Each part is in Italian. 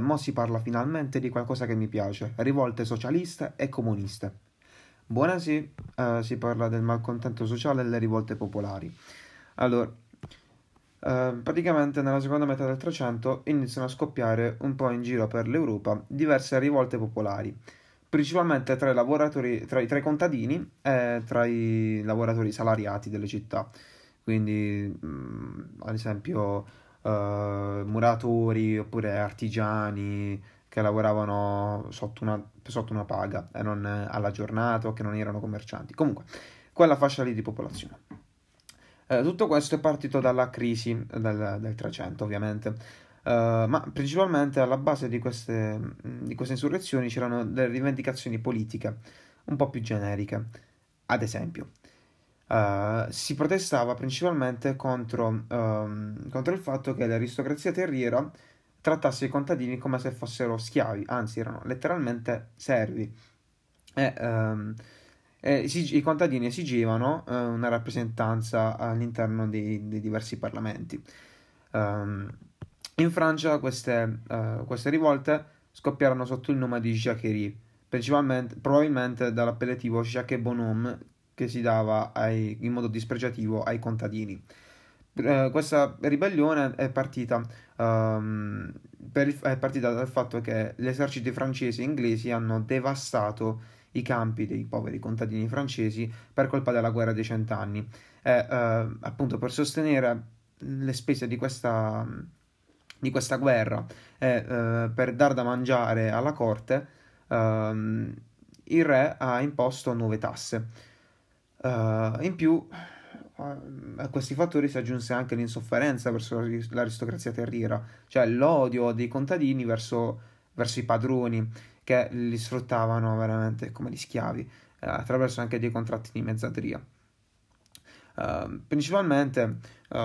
e mo si parla finalmente di qualcosa che mi piace, rivolte socialiste e comuniste. Buonasera, uh, si parla del malcontento sociale e delle rivolte popolari. Allora, Uh, praticamente nella seconda metà del 300 iniziano a scoppiare un po' in giro per l'Europa diverse rivolte popolari, principalmente tra i lavoratori, tra i, tra i contadini e tra i lavoratori salariati delle città, quindi mh, mm, ad esempio uh, muratori oppure artigiani che lavoravano sotto una, sotto una paga e non alla giornata o che non erano commercianti. Comunque, quella fascia lì di popolazione. Eh, tutto questo è partito dalla crisi del, del 300, ovviamente, uh, ma principalmente alla base di queste, di queste insurrezioni c'erano delle rivendicazioni politiche un po' più generiche. Ad esempio, Uh, si protestava principalmente contro, um, contro, il fatto che l'aristocrazia terriera trattasse i contadini come se fossero schiavi, anzi erano letteralmente servi. E, um, eh, esig- i contadini esigevano eh, una rappresentanza all'interno dei, dei diversi parlamenti. Um, in Francia queste, uh, queste, rivolte scoppiarono sotto il nome di Jacquerie, principalmente, probabilmente dall'appellativo Jacques Bonhomme che si dava ai, in modo dispregiativo ai contadini. Uh, questa ribellione è partita, um, il, è partita dal fatto che gli eserciti francesi e inglesi hanno devastato i campi dei poveri contadini francesi per colpa della guerra dei cent'anni. E eh, appunto per sostenere le spese di questa, di questa guerra e eh, per dar da mangiare alla corte, eh, il re ha imposto nuove tasse. Uh, in più, a questi fattori si aggiunse anche l'insofferenza verso l'aristocrazia terriera, cioè l'odio dei contadini verso, verso i padroni che li sfruttavano veramente come gli schiavi eh, attraverso anche dei contratti di mezzadria. Uh, principalmente uh,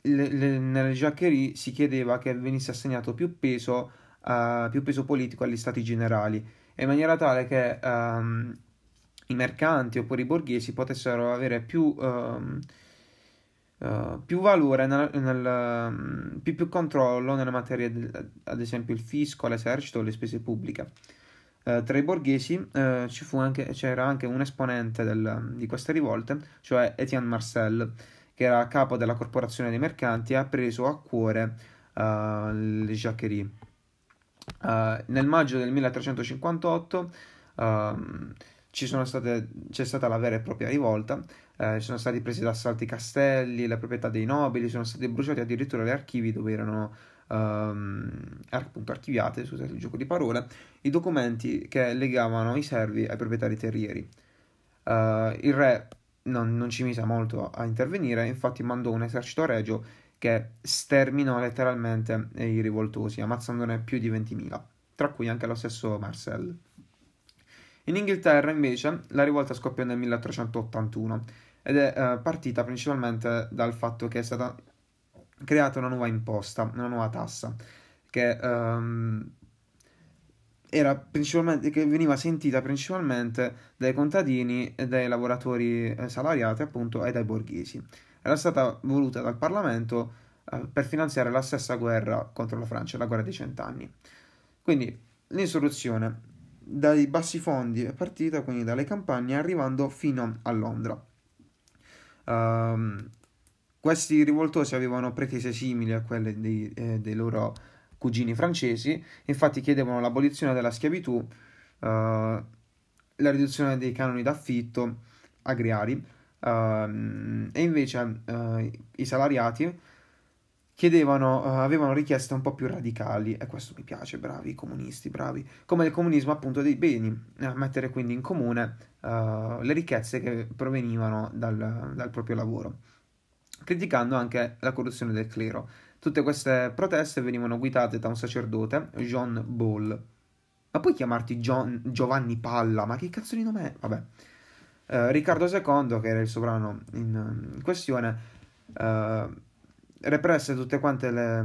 le, le, nelle giaccherie si chiedeva che venisse assegnato più peso, uh, più peso politico agli stati generali, in maniera tale che um, i mercanti oppure i borghesi potessero avere più um, Uh, più valore, nel, nel, um, più, più, controllo nelle materie, del, ad esempio il fisco, l'esercito, le spese pubbliche. Uh, tra i borghesi uh, anche, c'era anche un esponente del, di queste rivolte, cioè Etienne Marcel, che era capo della corporazione dei mercanti e ha preso a cuore le Jacquerie. nel maggio del 1358 ehm, state, c'è stata la vera e propria rivolta eh, sono stati presi d'assalto i castelli, le proprietà dei nobili, sono stati bruciati addirittura gli archivi dove erano um, appunto archiviate, scusate il gioco di parole, i documenti che legavano i servi ai proprietari terrieri. Uh, il re non, non, ci mise molto a intervenire, infatti mandò un esercito regio che sterminò letteralmente i rivoltosi, ammazzandone più di 20.000, tra cui anche lo stesso Marcel. In Inghilterra, invece, la rivolta scoppiò nel 1381 ed è eh, partita principalmente dal fatto che è stata creata una nuova imposta, una nuova tassa che, ehm, che veniva sentita principalmente dai contadini e dai lavoratori eh, salariati appunto e dai borghesi. Era stata voluta dal Parlamento eh, per finanziare la stessa guerra contro la Francia, la guerra dei cent'anni. Quindi l'insurrezione dai bassi fondi è partita, quindi dalle campagne, arrivando fino a Londra. Uh, questi rivoltosi avevano pretese simili a quelle dei, eh, dei, loro cugini francesi, infatti chiedevano l'abolizione della schiavitù, uh, la riduzione dei canoni d'affitto agrari uh, e invece eh, i salariati chiedevano, uh, avevano richieste un po' più radicali e questo mi piace, bravi comunisti, bravi, come il comunismo appunto dei beni, eh, mettere quindi in comune uh, le ricchezze che provenivano dal, dal, proprio lavoro, criticando anche la corruzione del clero. Tutte queste proteste venivano guidate da un sacerdote, John Ball. Ma puoi chiamarti John, Giovanni Palla? Ma che cazzo di nome è? Vabbè. Uh, Riccardo II, che era il sovrano in, in questione, uh, represse tutte quante le,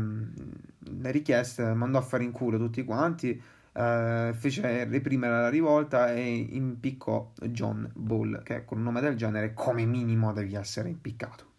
le, richieste, mandò a fare in culo tutti quanti, eh, fece reprimere la rivolta e impiccò John Bull, che con un nome del genere come minimo devi essere impiccato.